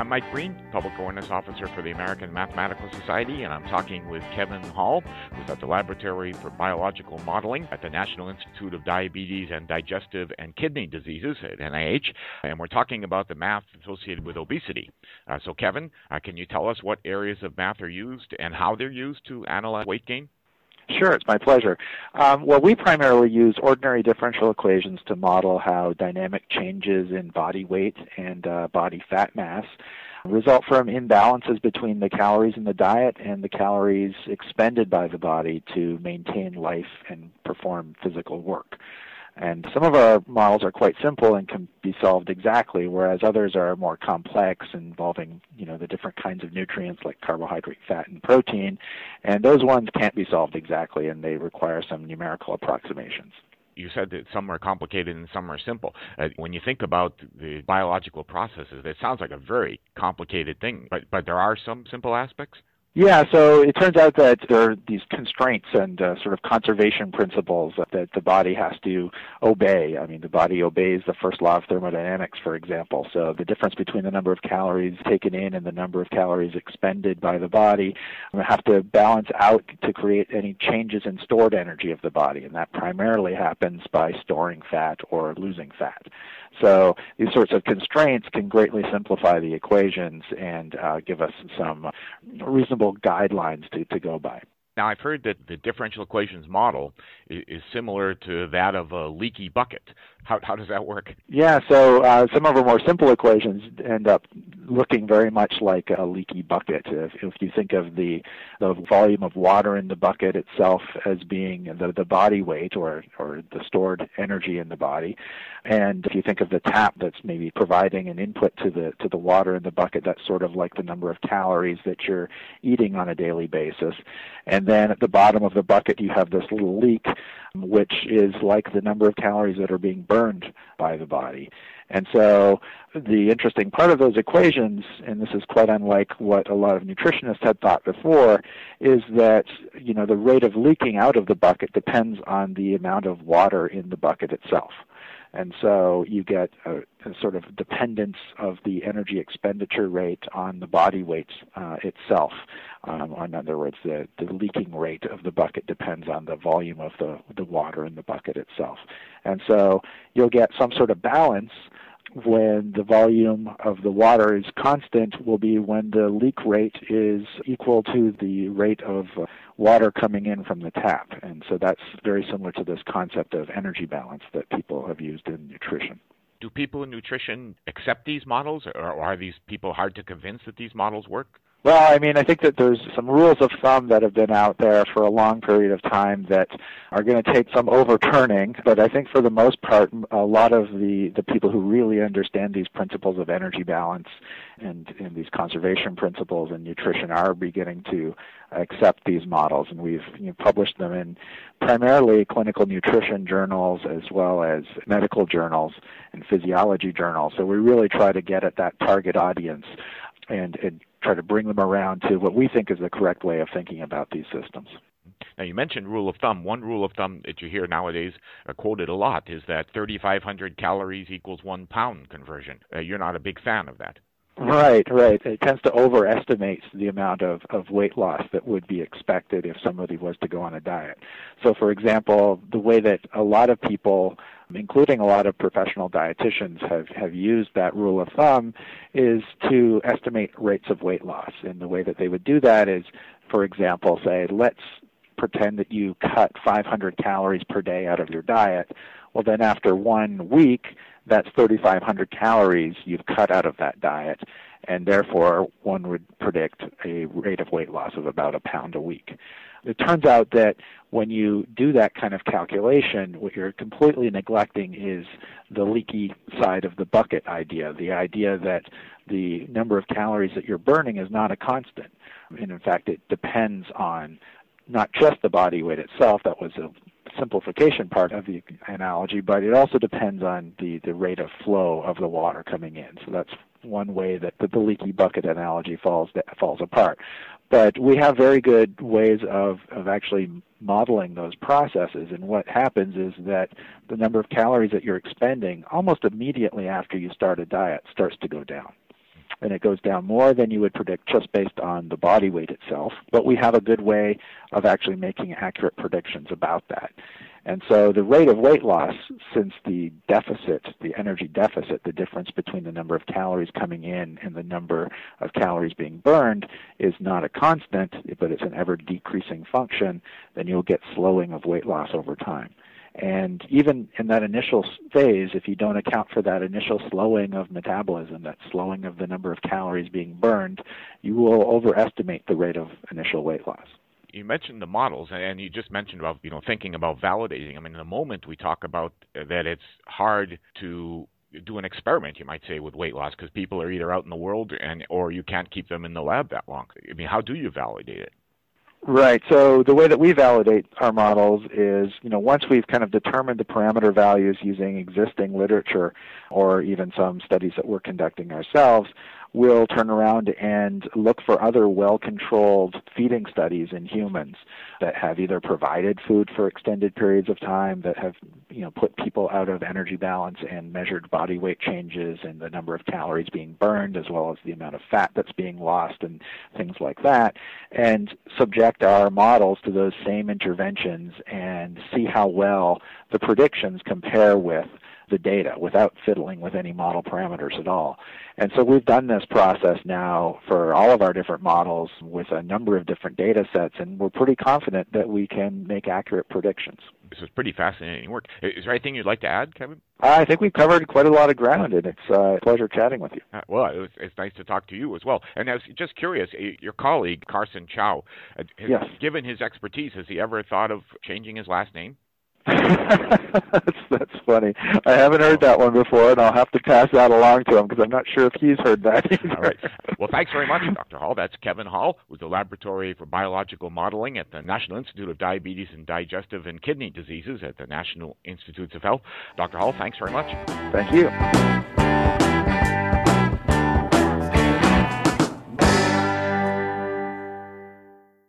I'm Mike Breen, Public Awareness Officer for the American Mathematical Society, and I'm talking with Kevin Hall, who's at the Laboratory for Biological Modeling at the National Institute of Diabetes and Digestive and Kidney Diseases at NIH, and we're talking about the math associated with obesity. Uh, so, Kevin, uh, can you tell us what areas of math are used and how they're used to analyze weight gain? Sure, it's my pleasure. Um, well, we primarily use ordinary differential equations to model how dynamic changes in body weight and uh, body fat mass result from imbalances between the calories in the diet and the calories expended by the body to maintain life and perform physical work. And some of our models are quite simple and can be solved exactly, whereas others are more complex, involving you know the different kinds of nutrients like carbohydrate, fat, and protein. And those ones can't be solved exactly, and they require some numerical approximations you said that some are complicated and some are simple. Uh, when you think about the biological processes, it sounds like a very complicated thing, but but there are some simple aspects. Yeah, so it turns out that there are these constraints and uh, sort of conservation principles that the body has to obey. I mean, the body obeys the first law of thermodynamics, for example. So the difference between the number of calories taken in and the number of calories expended by the body have to balance out to create any changes in stored energy of the body, and that primarily happens by storing fat or losing fat. So these sorts of constraints can greatly simplify the equations and uh, give us some reasonable guidelines to, to go by. Now, I've heard that the differential equations model is, similar to that of a leaky bucket. How, how does that work? Yeah, so uh, some of our more simple equations end up looking very much like a leaky bucket. If, if you think of the, the volume of water in the bucket itself as being the, the body weight or, or the stored energy in the body, and if you think of the tap that's maybe providing an input to the to the water in the bucket, that's sort of like the number of calories that you're eating on a daily basis. And then at the bottom of the bucket, you have this little leak, which is like the number of calories that are being burned by the body. And so the interesting part of those equations, and this is quite unlike what a lot of nutritionists had thought before, is that you know the rate of leaking out of the bucket depends on the amount of water in the bucket itself. And so you get a, a, sort of dependence of the energy expenditure rate on the body weight uh, itself. Um, in other words, the, the leaking rate of the bucket depends on the volume of the, the water in the bucket itself. And so you'll get some sort of balance when the volume of the water is constant will be when the leak rate is equal to the rate of water coming in from the tap. And so that's very similar to this concept of energy balance that people have used in nutrition. Do people in nutrition accept these models, or are these people hard to convince that these models work? Well, I mean, I think that there's some rules of thumb that have been out there for a long period of time that are going to take some overturning, but I think for the most part, a lot of the, the people who really understand these principles of energy balance and, and these conservation principles in nutrition are beginning to accept these models, and we've you know, published them in primarily clinical nutrition journals as well as medical journals and physiology journals. So we really try to get at that target audience and, and try to bring them around to what we think is the correct way of thinking about these systems. Now, you mentioned rule of thumb. One rule of thumb that you hear nowadays uh, quoted a lot is that 3,500 calories equals one pound conversion. Uh, you're not a big fan of that. Right, right. It tends to overestimate the amount of, of weight loss that would be expected if somebody was to go on a diet. So, for example, the way that a lot of people, including a lot of professional dietitians, have, have used that rule of thumb is to estimate rates of weight loss. And the way that they would do that is, for example, say, let's pretend that you cut 500 calories per day out of your diet. Well, then after one week, that's 3,500 calories you've cut out of that diet, and therefore one would predict a rate of weight loss of about a pound a week. It turns out that when you do that kind of calculation, what you're completely neglecting is the leaky side of the bucket idea, the idea that the number of calories that you're burning is not a constant. And in fact, it depends on not just the body weight itself, that was a simplification part of the analogy, but it also depends on the, the rate of flow of the water coming in. So that's one way that the, the leaky bucket analogy falls falls apart. But we have very good ways of, of actually modeling those processes. And what happens is that the number of calories that you're expending almost immediately after you start a diet starts to go down. And it goes down more than you would predict just based on the body weight itself. But we have a good way of actually making accurate predictions about that. And so the rate of weight loss, since the deficit, the energy deficit, the difference between the number of calories coming in and the number of calories being burned is not a constant, but it's an ever decreasing function, then you'll get slowing of weight loss over time. And even in that initial phase, if you don't account for that initial slowing of metabolism, that slowing of the number of calories being burned, you will overestimate the rate of initial weight loss you mentioned the models, and you just mentioned about you know thinking about validating. I mean, in the moment we talk about uh, that it's hard to do an experiment, you might say, with weight loss because people are either out in the world and or you can't keep them in the lab that long. I mean, how do you validate it? Right. So the way that we validate our models is, you know, once we've kind of determined the parameter values using existing literature or even some studies that we're conducting ourselves, we'll turn around and look for other well-controlled feeding studies in humans that have either provided food for extended periods of time, that have you know put people out of energy balance and measured body weight changes and the number of calories being burned as well as the amount of fat that's being lost and things like that, and subject our models to those same interventions and see how well the predictions compare with the data without fiddling with any model parameters at all. And so we've done this process now for all of our different models with a number of different data sets, and we're pretty confident that we can make accurate predictions. This is pretty fascinating work. Is there anything you'd like to add, Kevin? I think we've covered quite a lot of ground, and it's uh, a pleasure chatting with you. Uh, well, it was, it's nice to talk to you as well. And I was just curious, your colleague, Carson Chow, uh, yes. given his expertise, has he ever thought of changing his last name? That's, that's funny. I haven't heard that one before, and I'll have to pass that along to him because I'm not sure if he's heard that either. All right. Well, thanks very much, Dr. Hall. That's Kevin Hall with the Laboratory for Biological Modeling at the National Institute of Diabetes and Digestive and Kidney Diseases at the National Institutes of Health. Dr. Hall, thanks very much. Thank you.